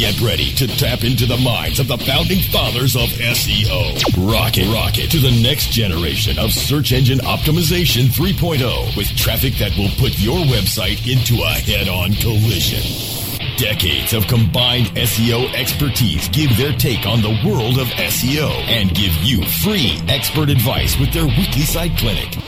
Get ready to tap into the minds of the founding fathers of SEO. Rocket, rocket to the next generation of search engine optimization 3.0 with traffic that will put your website into a head-on collision. Decades of combined SEO expertise give their take on the world of SEO and give you free expert advice with their weekly site clinic.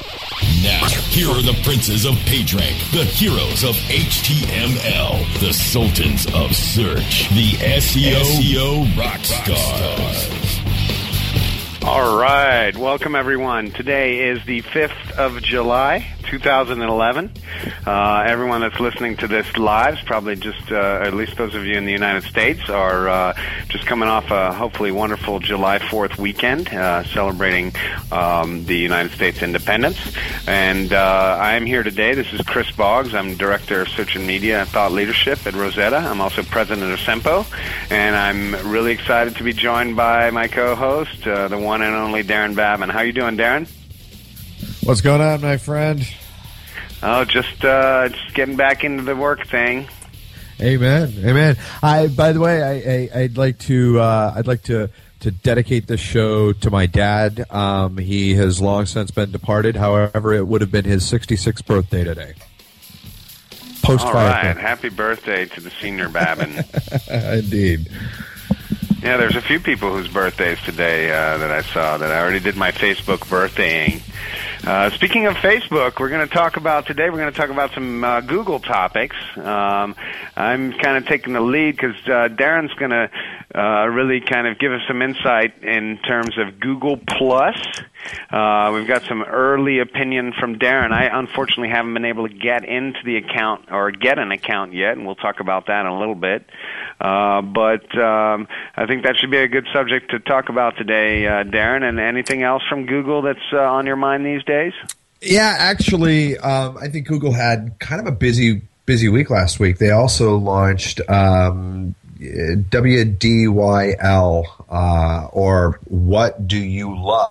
Now, here are the princes of PageRank, the heroes of HTML, the sultans of search, the SEO, SEO rock stars. All right. Welcome, everyone. Today is the 5th of July, 2011. Uh, everyone that's listening to this live probably just, uh, at least those of you in the United States, are uh, just coming off a hopefully wonderful July 4th weekend, uh, celebrating um, the United States independence. And uh, I am here today. This is Chris Boggs. I'm Director of Search and Media and Thought Leadership at Rosetta. I'm also President of SEMPO. And I'm really excited to be joined by my co-host, uh, the one and only Darren Babin. How are you doing, Darren? What's going on, my friend? Oh, just uh, just getting back into the work thing. Amen, amen. I, by the way, I, I, would like to, uh, I'd like to, to dedicate this show to my dad. Um, he has long since been departed. However, it would have been his 66th birthday today. Post All right, happy birthday to the senior Babin. Indeed. Yeah, there's a few people whose birthdays today uh, that I saw that I already did my Facebook birthdaying. Uh, speaking of Facebook, we're going to talk about today. We're going to talk about some uh, Google topics. Um, I'm kind of taking the lead because uh, Darren's going to uh, really kind of give us some insight in terms of Google Plus. Uh, we've got some early opinion from Darren. I unfortunately haven't been able to get into the account or get an account yet, and we'll talk about that in a little bit. Uh, but um, I think that should be a good subject to talk about today, uh, Darren. And anything else from Google that's uh, on your mind these days? Yeah, actually, um, I think Google had kind of a busy busy week last week. They also launched um, WDYL uh, or What Do You Love?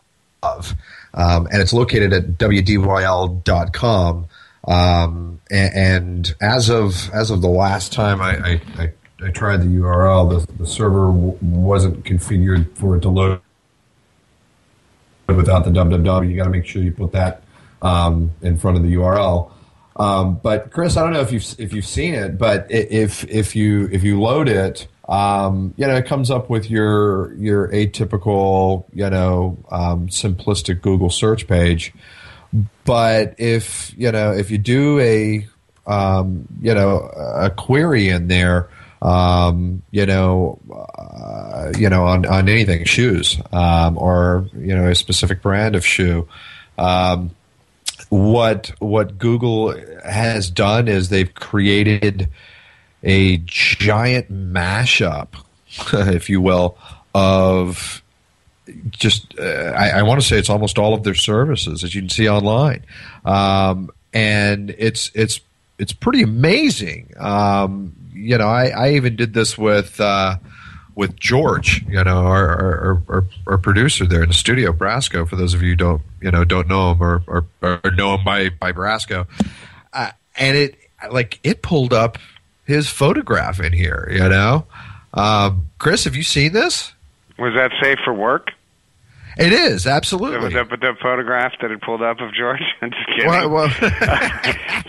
Um, and it's located at WDYL.com. Um, and, and, as of as of the last time I, I, I I tried the URL. The, the server w- wasn't configured for it to load without the www. You got to make sure you put that um, in front of the URL. Um, but Chris, I don't know if you've if you've seen it, but if if you if you load it, um, you know it comes up with your your atypical you know um, simplistic Google search page. But if you know if you do a um, you know a query in there, um, you know, uh, you know, on, on anything, shoes, um, or you know, a specific brand of shoe. Um, what what Google has done is they've created a giant mashup, if you will, of just uh, I, I want to say it's almost all of their services as you can see online, um, and it's it's it's pretty amazing. Um, you know, I, I even did this with uh, with George, you know, our, our, our, our, producer there in the studio, Brasco. For those of you who don't you know don't know him or, or, or know him by by Brasco, uh, and it like it pulled up his photograph in here. You know, um, Chris, have you seen this? Was that safe for work? It is absolutely. The, the, the photograph that it pulled up of George. I'm just kidding. Well, well.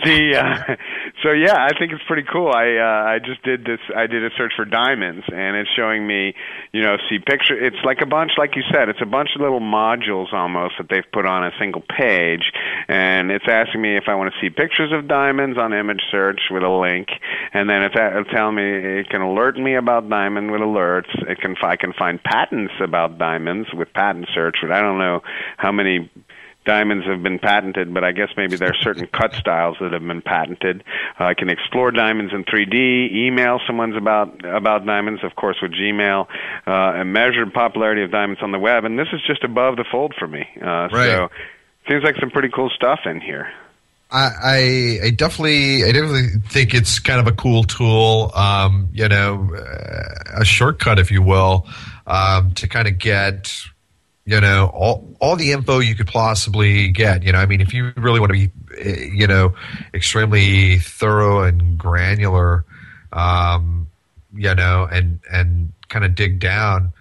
the uh, so yeah, I think it's pretty cool. I uh, I just did this. I did a search for diamonds, and it's showing me, you know, see picture. It's like a bunch, like you said, it's a bunch of little modules almost that they've put on a single page, and it's asking me if I want to see pictures of diamonds on image search with a link, and then it's, it's telling me it can alert me about diamond with alerts. It can I can find patents about diamonds with patent search, but I don't know how many diamonds have been patented, but I guess maybe there are certain cut styles that have been patented. Uh, I can explore diamonds in 3D, email someone's about about diamonds, of course, with Gmail, uh, and measure popularity of diamonds on the web. And this is just above the fold for me. Uh, right. So seems like some pretty cool stuff in here. I, I, definitely I definitely think it's kind of a cool tool, um, you know, uh, a shortcut, if you will, um, to kind of get you know all all the info you could possibly get. You know, I mean, if you really want to be, eh, you know, extremely thorough and granular, um, you know, and and kind of dig down.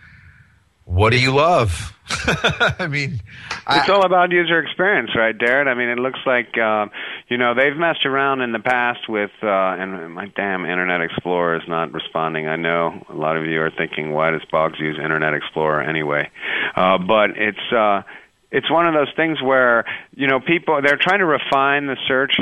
What do you love? I mean, it's I, all about user experience, right, Darren? I mean, it looks like uh, you know they've messed around in the past with, uh, and my damn Internet Explorer is not responding. I know a lot of you are thinking, why does Boggs use Internet Explorer anyway? Uh, but it's uh, it's one of those things where you know people they're trying to refine the search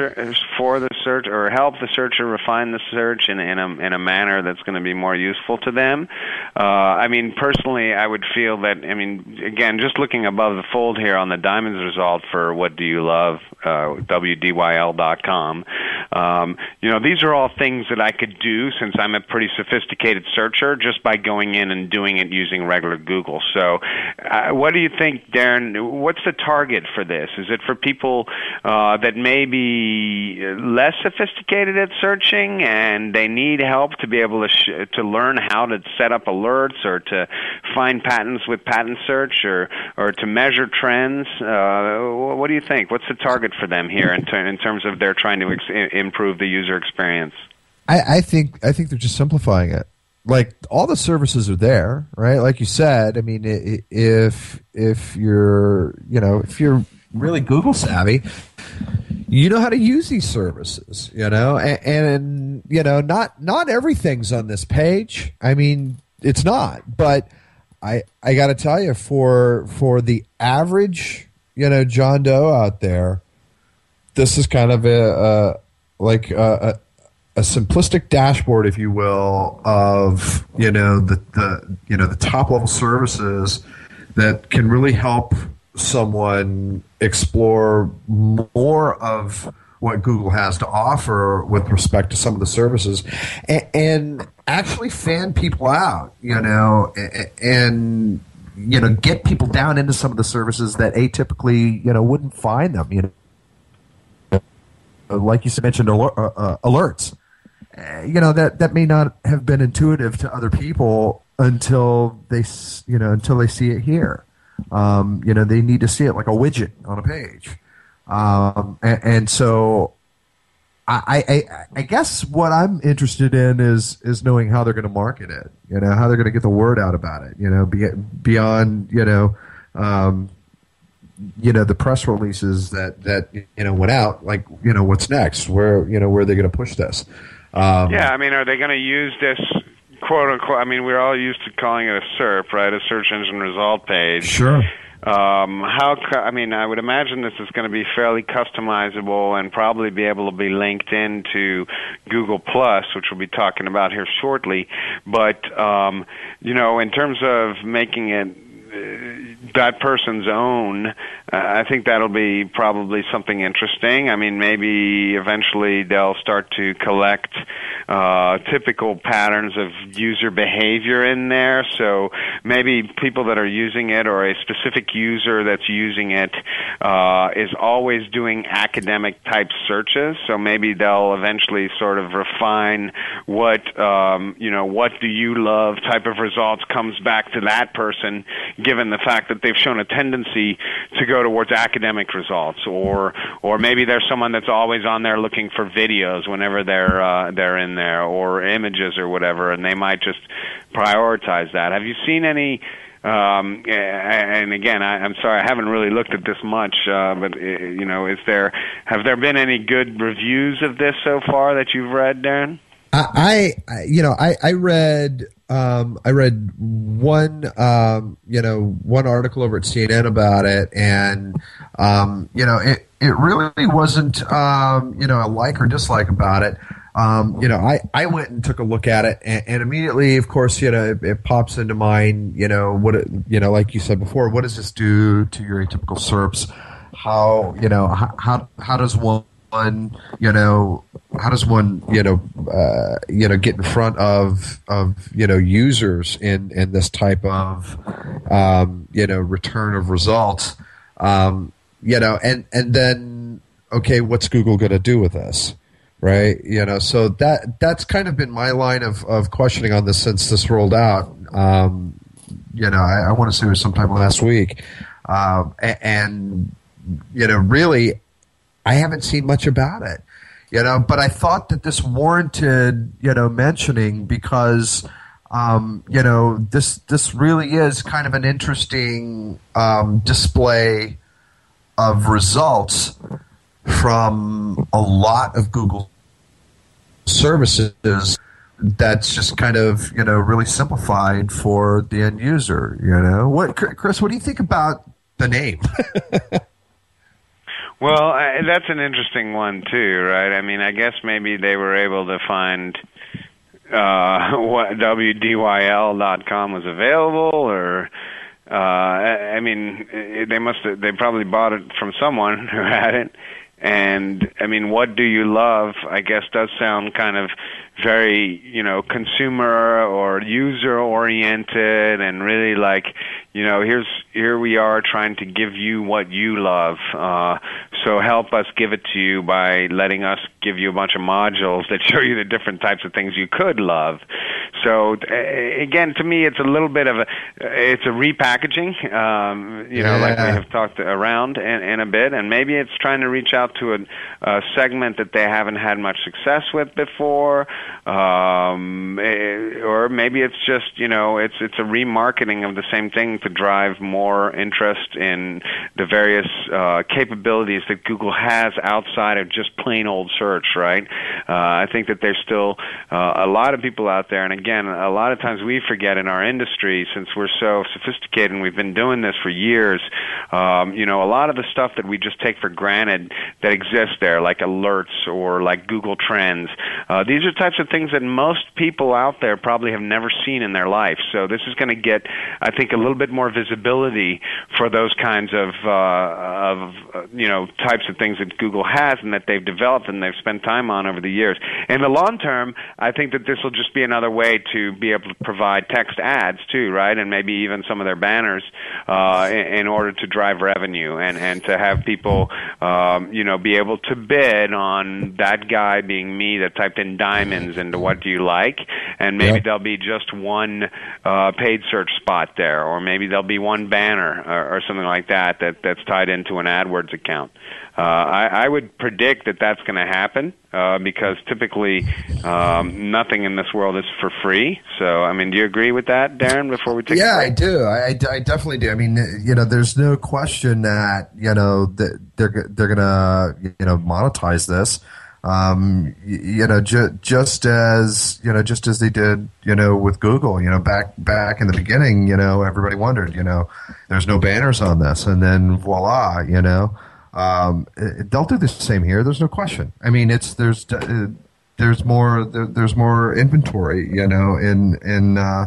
for the search or help the searcher refine the search in in a in a manner that's going to be more useful to them. Uh, I mean, personally, I would feel that. I mean, again, just looking above the fold here on the diamonds result for what do you love uh, wdyl.com. Um, you know, these are all things that I could do since I'm a pretty sophisticated searcher just by going in and doing it using regular Google. So, uh, what do you think, Darren? What's the target for this? Is it for people uh, that may be less sophisticated at searching and they need help to be able to sh- to learn how to set up alerts or to find patents with patent search or or to measure trends? Uh, what do you think? What's the target for them here in, ter- in terms of they're trying to ex- improve the user experience? I, I think I think they're just simplifying it like all the services are there, right? Like you said, I mean, if if you're you know if you're really Google savvy, you know how to use these services, you know, and, and you know not not everything's on this page. I mean, it's not, but I I got to tell you, for for the average you know John Doe out there, this is kind of a, a like a, a simplistic dashboard, if you will, of you know the, the you know the top level services that can really help someone explore more of what Google has to offer with respect to some of the services, and, and actually fan people out, you know, and you know get people down into some of the services that atypically you know wouldn't find them, you know. Like you mentioned, uh, uh, alerts you know that that may not have been intuitive to other people until they you know until they see it here. Um, you know they need to see it like a widget on a page, um, and, and, so I, I I guess what I'm interested in is is knowing how they're going to market it. You know how they're going to get the word out about it. You know beyond you know. Um, you know the press releases that that you know went out like you know what's next where you know where are they going to push this um, yeah, I mean, are they going to use this quote unquote? I mean, we're all used to calling it a SERP, right? A search engine result page. Sure. Um, how? I mean, I would imagine this is going to be fairly customizable and probably be able to be linked into Google Plus, which we'll be talking about here shortly. But um, you know, in terms of making it that person's own, uh, I think that'll be probably something interesting. I mean, maybe eventually they'll start to collect uh, typical patterns of user behavior in there. So maybe people that are using it or a specific user that's using it uh, is always doing academic type searches. So maybe they'll eventually sort of refine what um, you know what do you love type of results comes back to that person given the fact that they've shown a tendency to go towards academic results, or or maybe there's someone that's always on there looking for videos whenever they're uh, they're in there, or images or whatever, and they might just prioritize that. Have you seen any? Um, and again, I, I'm sorry, I haven't really looked at this much, uh, but uh, you know, is there have there been any good reviews of this so far that you've read, Darren? I, I you know, I, I read um, I read one, um, you know, one article over at CNN about it, and um, you know, it it really wasn't, um, you know, a like or dislike about it. Um, you know, I, I went and took a look at it, and, and immediately, of course, you know, it, it, pops into mind, you know, what, it, you know, like you said before, what does this do to your atypical SERPs? how you know how how, does one you know how does one you know uh, you know get in front of of you know users in in this type of um, you know return of results um, you know and and then okay what's Google going to do with this right? You know so that that's kind of been my line of of questioning on this since this rolled out. Um, you know I, I want to say it was sometime last week. Um, and, you know really I haven't seen much about it, you know. But I thought that this warranted, you know, mentioning because, um, you know, this this really is kind of an interesting um, display of results from a lot of Google services that's just kind of you know really simplified for the end user you know what chris what do you think about the name Well, I, that's an interesting one too, right? I mean, I guess maybe they were able to find uh, what WDYL.com was available, or uh, I, I mean, they must have, they probably bought it from someone who had it. And I mean, what do you love? I guess does sound kind of very, you know, consumer or user oriented and really like, you know, here's here we are trying to give you what you love. Uh, so help us give it to you by letting us give you a bunch of modules that show you the different types of things you could love. So again, to me, it's a little bit of a it's a repackaging. Um, you know, like we have talked around in, in a bit, and maybe it's trying to reach out to a, a segment that they haven't had much success with before um, eh, or maybe it's just you know it's it's a remarketing of the same thing to drive more interest in the various uh, capabilities that Google has outside of just plain old search, right? Uh, I think that there's still uh, a lot of people out there, and again, a lot of times we forget in our industry since we're so sophisticated and we've been doing this for years. Um, you know, a lot of the stuff that we just take for granted that exists there, like alerts or like Google Trends. Uh, these are types of things that most people out there probably have never seen in their life. So this is going to get, I think, a little bit more visibility for those kinds of, uh, of uh, you know, types of things that Google has and that they've developed and they've spent time on over the years. In the long term, I think that this will just be another way to be able to provide text ads too, right? And maybe even some of their banners uh, in, in order to drive revenue and and to have people, um, you know, be able to bid on that guy being me that typed in into what do you like, and maybe yep. there'll be just one uh, paid search spot there, or maybe there'll be one banner or, or something like that that that's tied into an AdWords account. Uh, I, I would predict that that's going to happen uh, because typically um, nothing in this world is for free. So, I mean, do you agree with that, Darren? Before we take yeah, I do. I, I, definitely do. I mean, you know, there's no question that you know that they're they're going to you know monetize this. Um, you, know, ju- just as you know, just as they did, you know, with Google, you know, back back in the beginning, you know, everybody wondered, you know, there's no banners on this, and then voila, you know, um, it, they'll do the same here. There's no question. I mean, it's there's uh, there's more there, there's more inventory, you know, in in uh,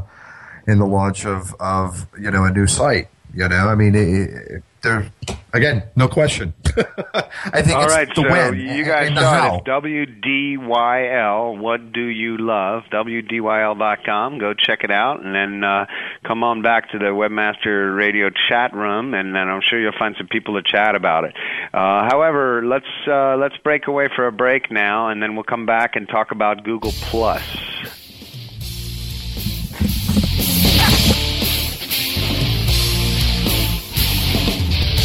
in the launch of of you know a new site. You know, I mean, it, there again, no question. I think All it's right, the so win. You guys saw it. WDYL. What do you love? WDYL.com. Go check it out, and then uh, come on back to the Webmaster Radio chat room, and then I'm sure you'll find some people to chat about it. Uh, however, let's uh, let's break away for a break now, and then we'll come back and talk about Google Plus.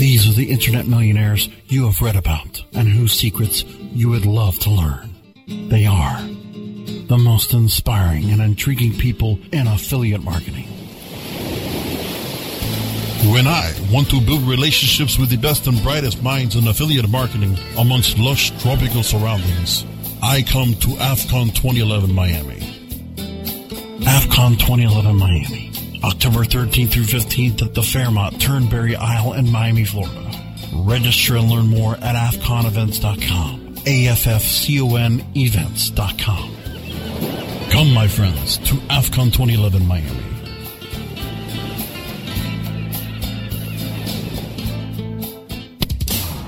These are the internet millionaires you have read about and whose secrets you would love to learn. They are the most inspiring and intriguing people in affiliate marketing. You and I want to build relationships with the best and brightest minds in affiliate marketing amongst lush tropical surroundings. I come to AFCON 2011 Miami. AFCON 2011 Miami, October 13th through 15th at the Fairmont Turnberry Isle in Miami, Florida. Register and learn more at AFCONevents.com. AFFCON events.com. Come, my friends, to AFCON 2011 Miami.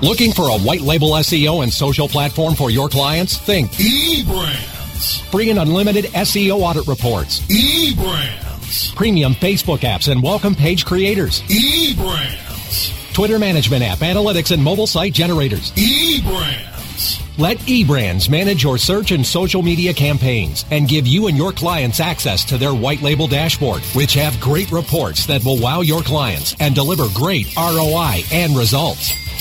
Looking for a white label SEO and social platform for your clients? Think eBrandz. Free and unlimited SEO audit reports. eBrandz. Premium Facebook apps and welcome page creators. eBrandz. Twitter management app, analytics, and mobile site generators. eBrandz. Let eBrandz manage your search and social media campaigns and give you and your clients access to their white label dashboard, which have great reports that will wow your clients and deliver great ROI and results.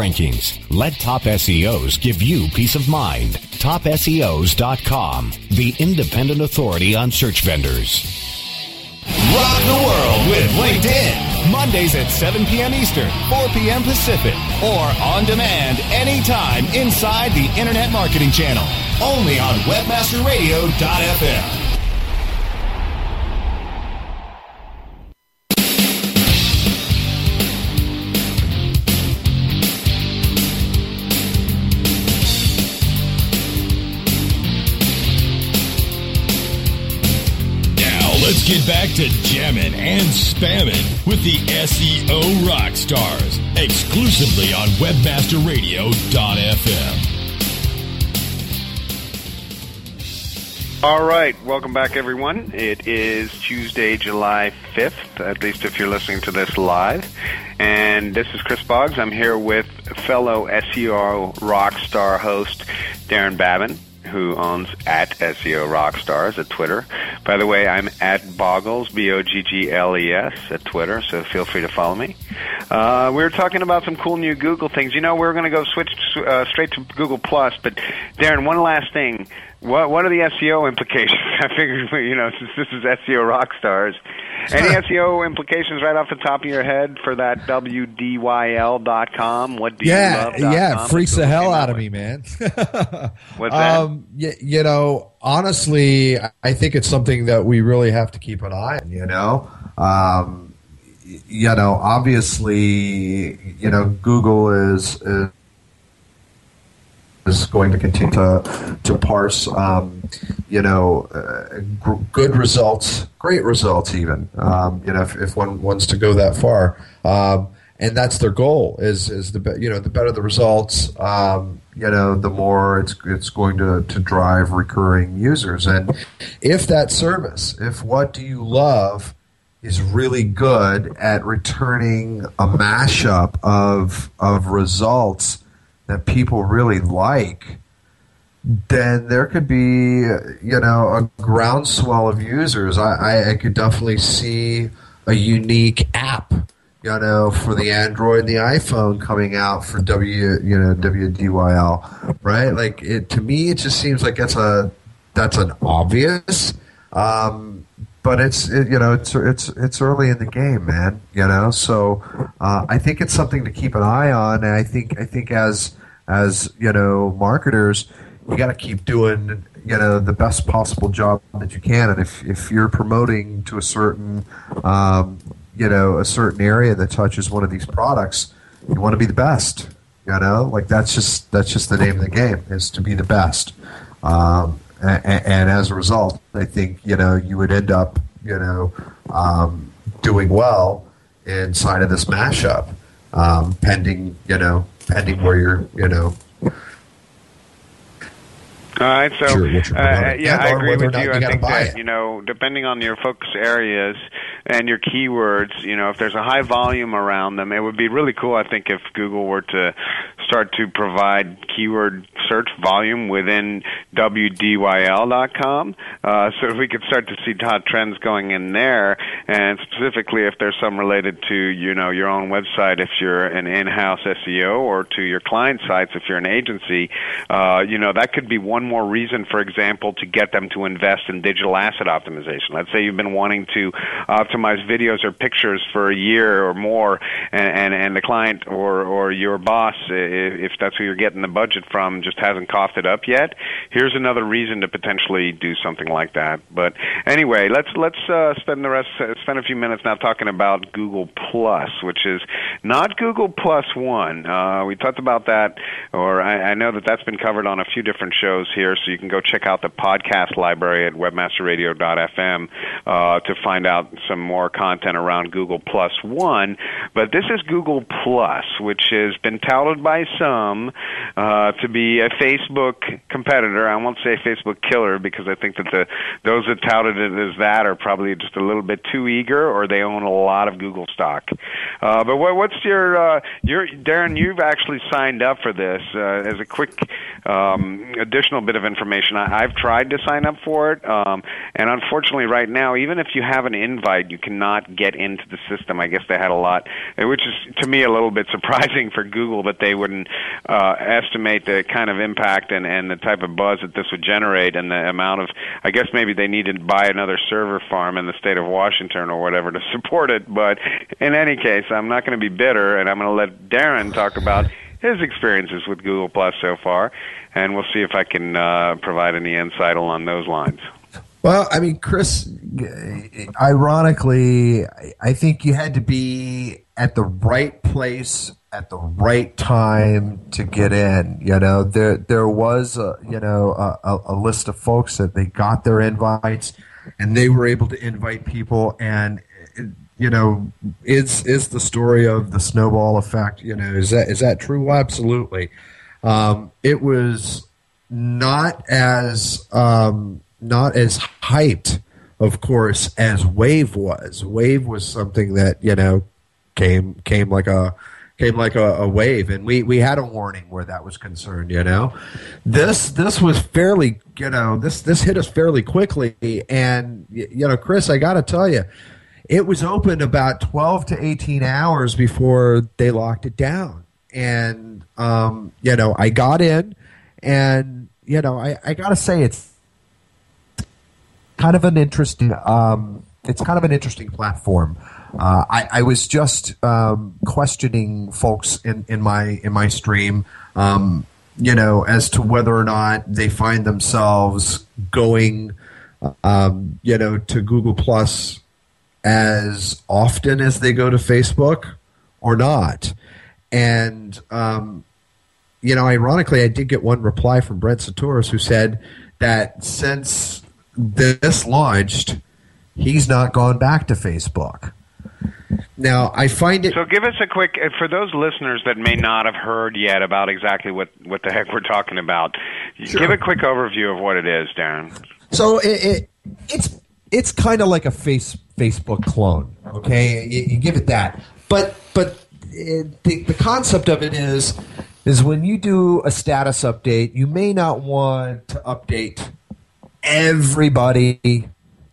rankings. Let Top SEOs give you peace of mind. TopSEOs.com, the independent authority on search vendors. Rock the world with LinkedIn. Mondays at 7 p.m. Eastern, 4 p.m. Pacific, or on demand anytime inside the Internet Marketing Channel. Only on WebmasterRadio.fm. get back to jamming and spamming with the SEO rock stars exclusively on webmasterradio.fm. All right, welcome back, everyone. It is Tuesday, July 5th, at least if you're listening to this live. And this is Chris Boggs. I'm here with fellow SEO rock star host Darren Babin who owns at SEO Rockstars at Twitter. By the way, I'm at Boggles, B-O-G-G-L-E-S at Twitter, so feel free to follow me. Uh, we were talking about some cool new Google things. You know, we are going to go switch uh, straight to Google Plus, but Darren, one last thing. What what are the SEO implications? I figured, you know, since this is SEO rock stars, any SEO implications right off the top of your head for that WDYL.com? What do yeah, you love? Yeah, freaks the hell out of me, man. What's that? Um, you, you know, honestly, I think it's something that we really have to keep an eye on, you know? Um, you know, obviously, you know, Google is, is is going to continue to to parse, um, you know, uh, good results, great results, even um, you know, if, if one wants to go that far, um, and that's their goal is is the you know the better the results, um, you know, the more it's it's going to to drive recurring users, and if that service, if what do you love is really good at returning a mashup of of results that people really like, then there could be, you know, a groundswell of users. I, I, could definitely see a unique app, you know, for the Android and the iPhone coming out for W, you know, WDYL, right? Like it to me, it just seems like that's a that's an obvious. Um, but it's it, you know it's it's it's early in the game, man. You know, so uh, I think it's something to keep an eye on. And I think I think as as you know marketers you got to keep doing you know the best possible job that you can. And if if you're promoting to a certain um, you know a certain area that touches one of these products you want to be the best you know? Like that's just that's just the name of the game is to be the best. Um, and, and, as a result i think you know you would end up you know um, doing well inside of this mashup um, pending you know pending where you're you know All right, so Sure, uh, yeah, I agree with you. you I think that it. you know, depending on your focus areas and your keywords, you know, if there's a high volume around them, it would be really cool. I think if Google were to start to provide keyword search volume within WDYL.com, uh, so we could start to see hot trends going in there, and specifically if there's some related to you know your own website if you're an in-house SEO or to your client sites if you're an agency, uh, you know that could be one more reason, for example, to get them to invest in digital asset optimization. Let's say you've been wanting to optimize videos or pictures for a year or more, and and, and the client or or your boss, if that's who you're getting the budget from, just hasn't coughed it up yet. Here's another reason to potentially do something like that. But anyway, let's let's uh, spend the rest uh, spend a few minutes now talking about Google Plus, which is not Google Plus One. Uh, we talked about that, or I, I know that that's been covered on a few different shows here, so you can go check out the podcast library at webmasterradio.fm uh, to find out some more content around Google Plus One. But this is Google Plus, which has been touted by some uh, to be a Facebook competitor. I won't say Facebook killer because I think that the those that touted it as that are probably just a little bit too eager, or they own a lot of Google stock. Uh, but what, what's your uh, your Darren? You've actually signed up for this uh, as a quick um, additional bit of information. I, I've tried to sign up for it, um, and unfortunately, right now, even if you have an invite, you cannot get into the system. I guess they had a lot, which is to me a little bit surprising for Google that they wouldn't uh, estimate the kind of impact and, and the type of buzz that this would generate, and the amount of. I guess maybe they needed to buy another server farm in the state of Washington or whatever to support it. But in any case, I'm not going to be bitter, and I'm going to let Darren talk about his experiences with Google Plus so far, and we'll see if I can uh, provide any insight along those lines. Well, I mean, Chris, ironically, I- think you had to be at the right place at the right time to get in. You know, there there was a you know a, a list of folks that they got their invites, and they were able to invite people, and you know, is is the story of the snowball effect? You know, is that is that true? Absolutely. Um, it was not as um, not as hyped, of course, as Wave was. Wave was something that you know came came like a came like a, a wave, and we we had a warning where that was concerned. You know, this this was fairly you know this this hit us fairly quickly, and you know, Chris, I got to tell you. It was open about 12 to 18 hours before they locked it down. And, um, you know, I got in, and, you know, I, I got to say, it's kind of an interesting, um, it's kind of an interesting platform. Uh, I, I was just um, questioning folks in, in my in my stream, um, you know, as to whether or not they find themselves going, um, you know, to Google Plus as often as they go to Facebook or not. And, um, you know, ironically, I did get one reply from Brent Csutoras who said that since this launched, he's not gone back to Facebook. Now, I find it. So give us a quick uh, for those listeners that may not have heard yet about exactly what what the heck we're talking about. Sure. Give a quick overview of what it is, Darren. So it, it it's it's kind of like a face Facebook clone. Okay, you, you give it that, but but it, the the concept of it is is when you do a status update, you may not want to update everybody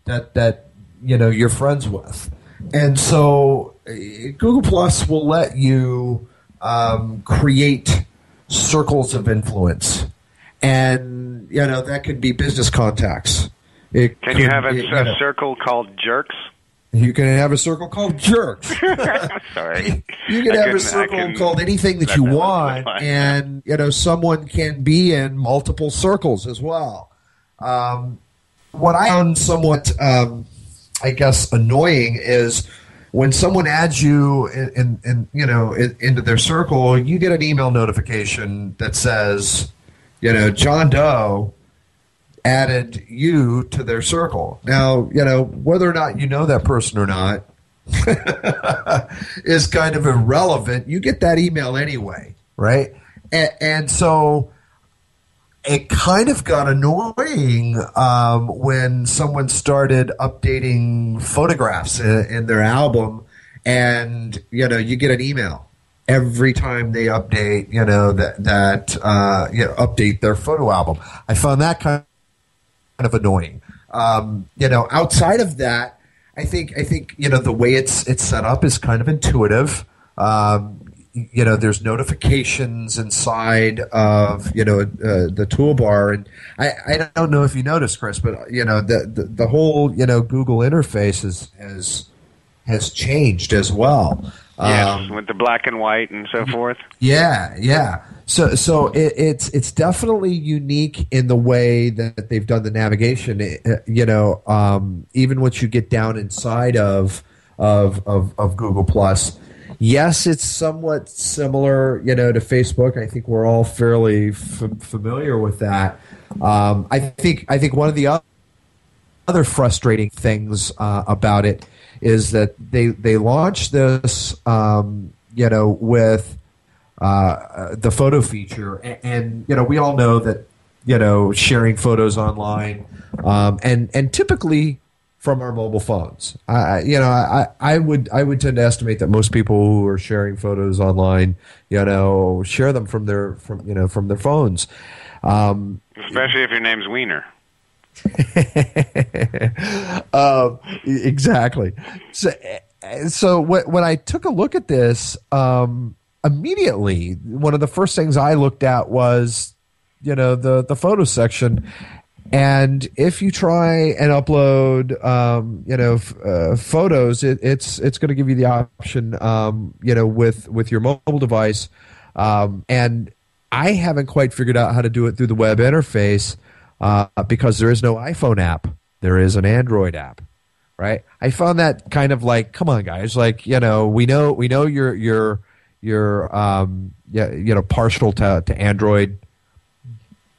that that you know you're friends with, and so uh, Google Plus will let you um, create circles of influence, and you know that could be business contacts. It Can you have a, be, a know, circle called jerks? you can have a circle called jerks. Sorry, You can I have a circle couldn't called anything that let you that want, and you know someone can be in multiple circles as well. Um, what I found somewhat, um, I guess, annoying is when someone adds you in, in, in you know in, into their circle, you get an email notification that says, you know, John Doe added you to their circle. Now, you know, whether or not you know that person or not, is kind of irrelevant. You get that email anyway, right? And, and so it kind of got annoying um, when someone started updating photographs in, in their album, and you know you get an email every time they update, you know that that uh, you know, update their photo album. I found that kind of annoying. Um, you know, outside of that, I think I think you know the way it's it's set up is kind of intuitive. Um, you know, there's notifications inside of you know uh, the toolbar, and I, I don't know if you noticed, Chris, but you know the the, the whole you know Google interface is, has has changed as well. Um, with the black and white and so forth. Yeah, yeah. So, so it, it's it's definitely unique in the way that they've done the navigation. It, uh, you know, um, even once you get down inside of of of, of Google Plus, yes, it's somewhat similar. You know, to Facebook. I think we're all fairly f- familiar with that. Um, I think I think one of the other frustrating things uh, about it is that they they launched this, um, you know, with uh, the photo feature, and, and, you know, we all know that you know sharing photos online, um, and and typically from our mobile phones. I, you know, I, I would I would tend to estimate that most people who are sharing photos online, you know, share them from their from you know from their phones. Um, Especially if your name's Weiner. um, exactly. So, so when I took a look at this, um, immediately one of the first things I looked at was, you know, the the photo section. And if you try and upload, um, you know, f- uh, photos, it, it's it's going to give you the option, um, you know, with with your mobile device. Um, and I haven't quite figured out how to do it through the web interface uh, because there is no iPhone app. There is an Android app, right? I found that kind of like, come on, guys, like you know, we know we know you're you're you're um, yeah, you know partial to to Android,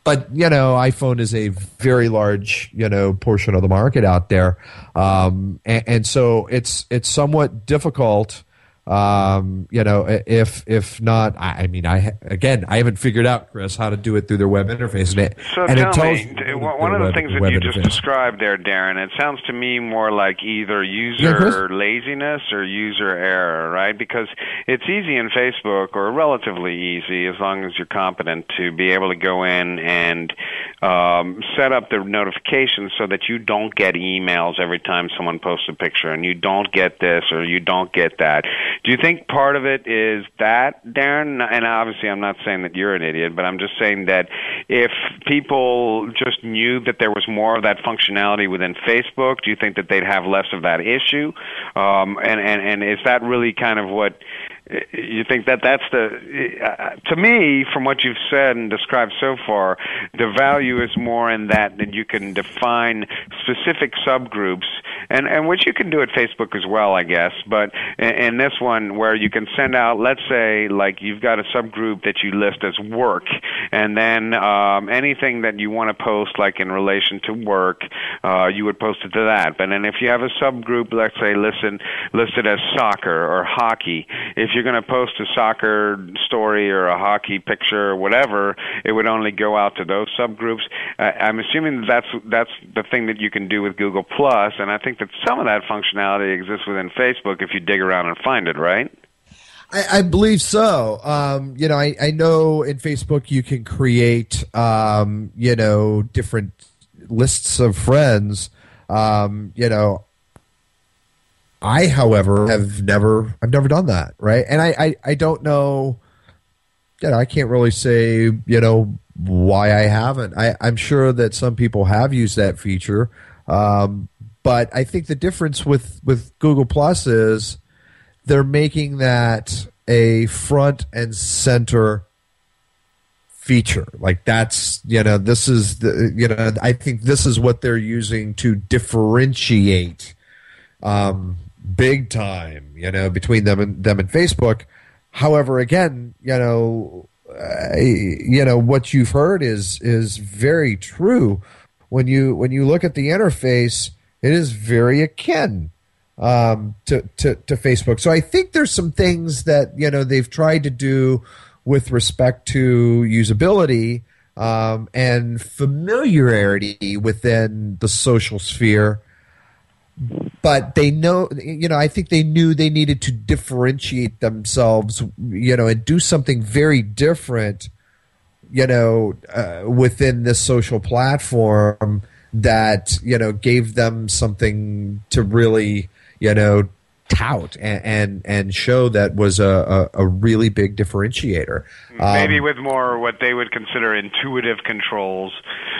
but you know iPhone is a very large you know portion of the market out there, um, and, and so it's it's somewhat difficult um, you know, if if not, I, I, mean, I again, I haven't figured out, Chris, how to do it through their web interface. And it, so and tell it me, one of the web, things that you just described there, Darren, it sounds to me more like either user yeah, laziness or user error, right? Because it's easy in Facebook, or relatively easy, as long as you're competent, to be able to go in and um, set up the notifications so that you don't get emails every time someone posts a picture, and you don't get this or you don't get that do you think part of it is that, Darren? And obviously, I'm not saying that you're an idiot, but I'm just saying that if people just knew that there was more of that functionality within Facebook, do you think that they'd have less of that issue? Um, and, and, and is that really kind of what you think that that's the uh, to me from what you've said and described so far the value is more in that that you can define specific subgroups and and which you can do at Facebook as well I guess but in, this one where you can send out let's say like you've got a subgroup that you list as work and then um, anything that you want to post like in relation to work uh, you would post it to that but then if you have a subgroup let's say listen listed as soccer or hockey if you're going to post a soccer story or a hockey picture or whatever, it would only go out to those subgroups. Uh, I'm assuming that's that's the thing that you can do with Google Plus, and I think that some of that functionality exists within Facebook if you dig around and find it, right? I, I believe so. Um, you know, I, I know in Facebook you can create, um, you know, different lists of friends. Um, you know, I, however, have never I've never done that, right? And I I, I don't know you know, I can't really say, you know, why I haven't. I, I'm sure that some people have used that feature. Um, but I think the difference with, with Google Plus is they're making that a front and center feature. Like that's you know this is the you know I think this is what they're using to differentiate um, big time, you know, between them and them and Facebook. However, again, you know, uh, you know what you've heard is is very true. When you when you look at the interface, it is very akin um, to, to to Facebook. So I think there's some things that you know they've tried to do with respect to usability um, and familiarity within the social sphere. But they know, you know, I think they knew they needed to differentiate themselves, you know, and do something very different, you know, uh, within this social platform that, you know, gave them something to really, you know, tout and and, and show that was a, a, a really big differentiator. Maybe Um, with more what they would consider intuitive controls.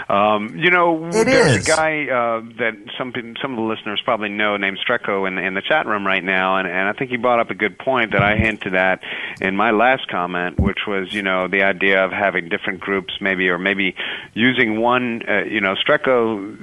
Um, you know, there's is. a guy uh, that some some of the listeners probably know named Strecko in, in the chat room right now, and, and I think he brought up a good point that I hinted at in my last comment, which was you know the idea of having different groups, maybe or maybe using one. Uh, you know, Strecko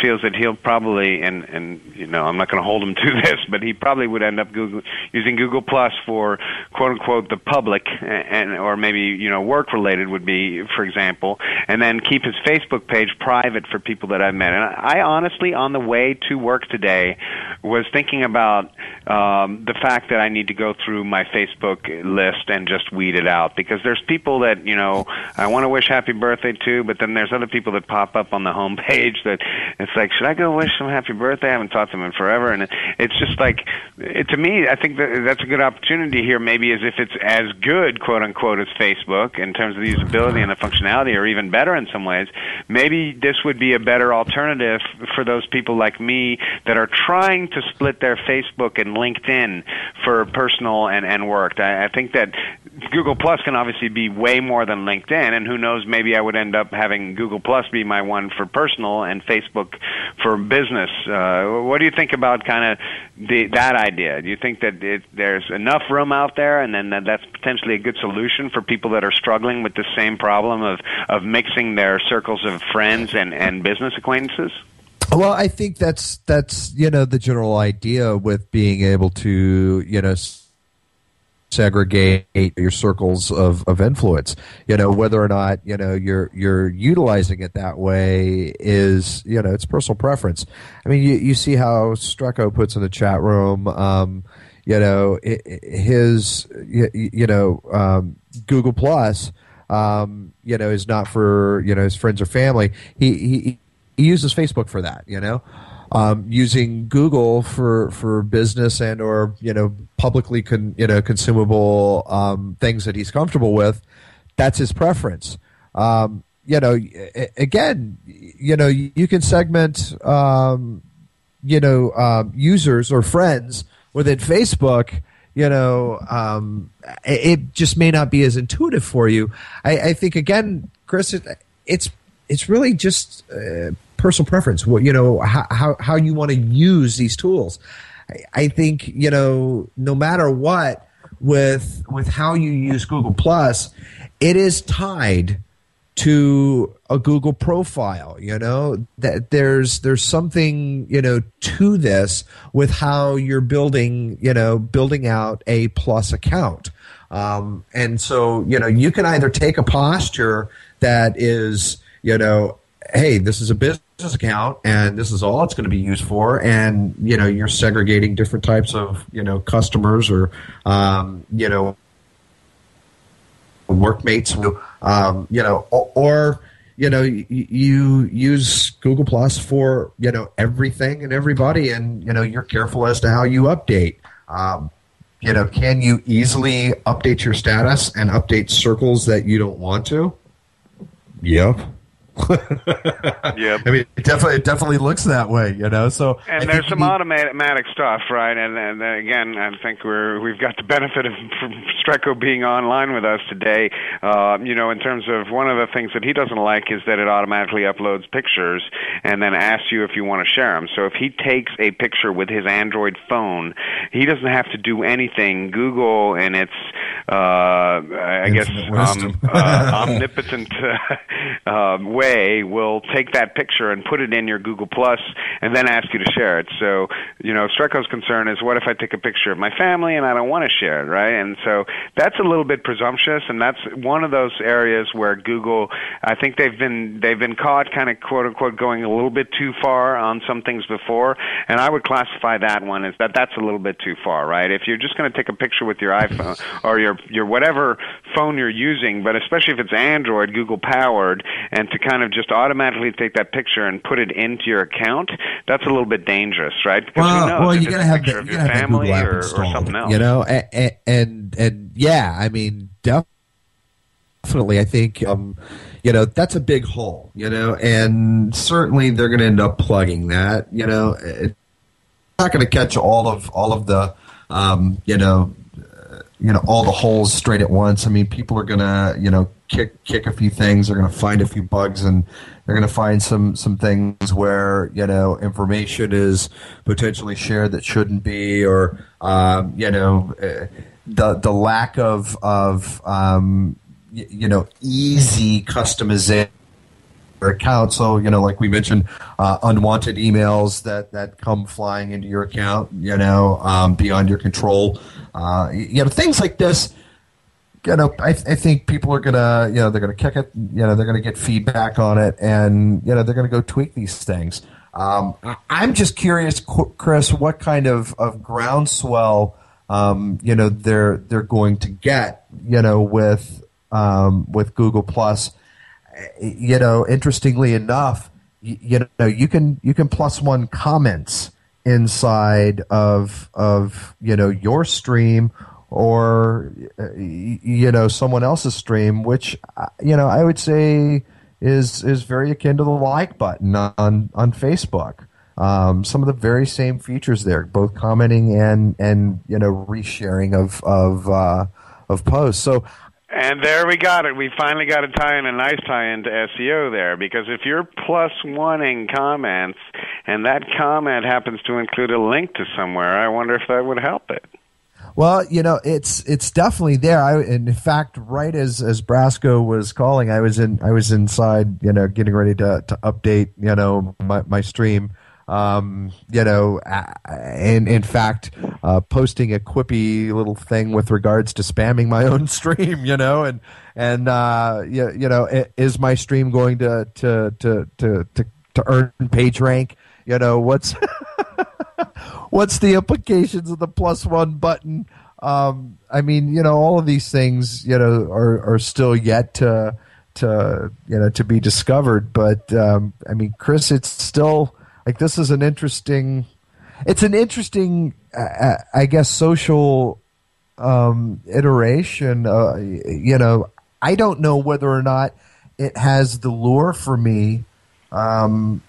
feels that he'll probably and and you know I'm not going to hold him to this, but he probably would end up Google, using Google Plus for quote unquote the public and or maybe you know work related would be for example, and then keep his Facebook page private for people that I've met. And I honestly, on the way to work today, was thinking about um, the fact that I need to go through my Facebook list and just weed it out because there's people that you know I want to wish happy birthday to, but then there's other people that pop up on the home page that it's like, should I go wish them happy birthday? I haven't talked to them in forever, and it, it's just like, it, to me, I think that that's a good opportunity here. Maybe as if it's as good, quote unquote, as Facebook in terms of the usability and the functionality, or even better in some ways. Maybe this would be a better alternative for those people like me that are trying to split their Facebook and LinkedIn for personal and, and work. I, I think that Google Plus can obviously be way more than LinkedIn, and who knows, maybe I would end up having Google Plus be my one for personal and Facebook for business. Uh, what do you think about kind of that idea? Do you think that it, there's enough room out there, and then that that's potentially a good solution for people that are struggling with the same problem of of mixing their circles of friends and and business acquaintances? Well, I think that's that's you know the general idea with being able to you know segregate your circles of, of influence. You know whether or not you know you're you're utilizing it that way is you know it's personal preference. I mean you you see how Strecko puts in the chat room. Um, you know his you know um, Google Plus. Um, you know, is not for you know his friends or family. He he he uses Facebook for that, you know, um, using Google for for business and or you know publicly con, you know consumable um, things that he's comfortable with. That's his preference. Um, you know, again, you know, you can segment, um, you know, um, users or friends within Facebook. You know, um, it, just may not be as intuitive for you. I, I think again, Chris, it, it's it's really just uh, personal preference. What you know, how how, how you want to use these tools. I, I think you know, no matter what, with with how you use Google Plus, it is tied to a Google profile. You know that there's there's something you know to this with how you're building you know building out a Plus account. Um, and so you know you can either take a posture that is you know hey this is a business account and this is all it's going to be used for and you know you're segregating different types of you know customers or um, you know workmates, um, you know, or, you know, you, you use Google Plus for you know everything and everybody, and you know, you're careful as to how you update. Um, you know, can you easily update your status and update circles that you don't want to? Yep. Yep. I mean, it definitely it definitely looks that way, you know. So And think there's some automatic stuff, right? And, and again, I think we're we've got the benefit of Strecko being online with us today. Uh, you know, in terms of one of the things that he doesn't like is that it automatically uploads pictures and then asks you if you want to share them. So if he takes a picture with his Android phone, he doesn't have to do anything. Google and its, uh, I guess, Infinite um, uh, omnipotent uh, way will take that picture and put it in your Google Plus and then ask you to share it. So, you know, Strecko's concern is what if I take a picture of my family and I don't want to share it, right? And so that's a little bit presumptuous, and that's one of those areas where Google, I think they've been they've been caught kind of quote unquote going a little bit too far on some things before, and I would classify that one as that that's a little bit too far, right? If you're just going to take a picture with your iPhone or your your whatever phone you're using, but especially if it's Android, Google powered, and to kind of just automatically take that picture and put it into your account, that's a little bit dangerous, right? Because well, who knows well, you gotta have the, you your gotta have Google app or, or something else. You know, and, and and yeah, I mean, definitely, I think, um, you know, that's a big hole. You know, and certainly they're going to end up plugging that. You know, it's not going to catch all of all of the, um, you know, you know, all the holes straight at once. I mean, people are to, you know, kick kick a few things. They're to find a few bugs and they're to find some some things where you know information is potentially shared that shouldn't be, or um, you know uh, the the lack of of um, you know easy customization account. So you know, like we mentioned, uh, unwanted emails that that come flying into your account, you know, um, beyond your control. Uh, you know, things like this you know, I, I think people are gonna, you know, they're gonna kick it. You know, they're gonna get feedback on it, and you know, they're gonna go tweak these things. Um, I'm just curious, Chris, what kind of, of groundswell, um, you know, they're they're going to get, you know, with um, with Google Plus. You know, interestingly enough, you, you know, you can you can plus one comments inside of of you know your stream or uh, you know someone else's stream, which uh, you know I would say is is very akin to the like button on on Facebook. Um, some of the very same features there, both commenting and and you know resharing of of uh, of posts. So And there we got it. We finally got a tie in, a nice tie into SEO there. Because if you're plus one in comments, and that comment happens to include a link to somewhere, I wonder if that would help it. Well, you know, it's it's definitely there. I, in fact, right as as Brasco was calling, I was in I was inside, you know, getting ready to to update, you know, my my stream. Um, you know, and in fact, uh, posting a quippy little thing with regards to spamming my own stream, you know, and and uh, you, you know, is my stream going to to to to to, to earn page rank? You know, what's what's the implications of the plus one button? Um, I mean, you know, all of these things, you know, are, are still yet to to you know to be discovered. But um, I mean, Chris, it's still like this is an interesting. It's an interesting, uh, I guess, social um, iteration. Uh, you know, I don't know whether or not it has the lure for me. Um,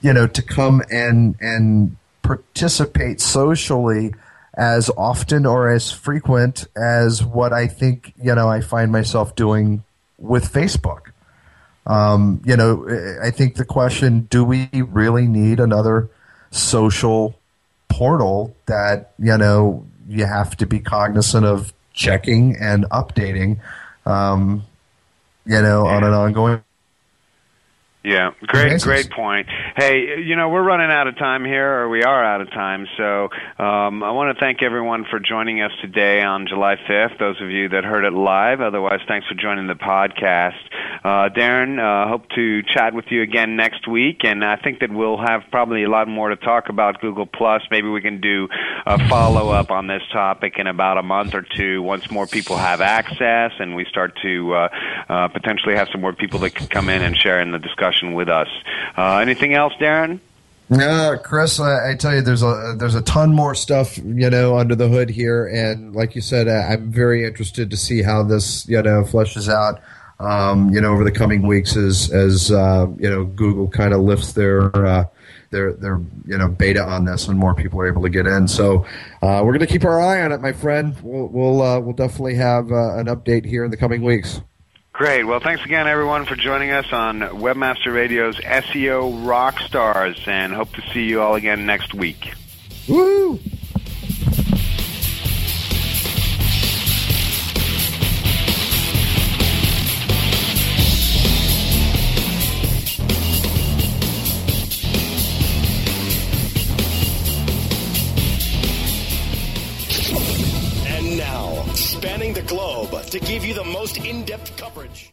you know, to come and and participate socially as often or as frequent as what I think you know I find myself doing with Facebook. Um, you know, I think the question: Do we really need another social portal that you know you have to be cognizant of checking and updating? Um, you know, on an ongoing Yeah, great, great point. Hey, you know, we're running out of time here, or we are out of time. So um, I want to thank everyone for joining us today on July 5th. Those of you that heard it live. Otherwise, thanks for joining the podcast. Uh, Darren, uh, hope to chat with you again next week, and I think that we'll have probably a lot more to talk about Google Plus. Maybe we can do a follow up on this topic in about a month or two once more people have access and we start to uh, uh, potentially have some more people that can come in and share in the discussion with us. Uh, anything else, Darren? Yeah, Chris, I, I tell you, there's a there's a ton more stuff you know under the hood here, and like you said, I- I'm very interested to see how this you know fleshes out. Um, you know, over the coming weeks, as as uh, you know, Google kind of lifts their uh, their their you know beta on this, and more people are able to get in. So uh, we're going to keep our eye on it, my friend. We'll we'll uh, we'll definitely have uh, an update here in the coming weeks. Great. Well, thanks again, everyone, for joining us on Webmaster Radio's SEO Rockstars, and hope to see you all again next week. To give you the most in depth coverage.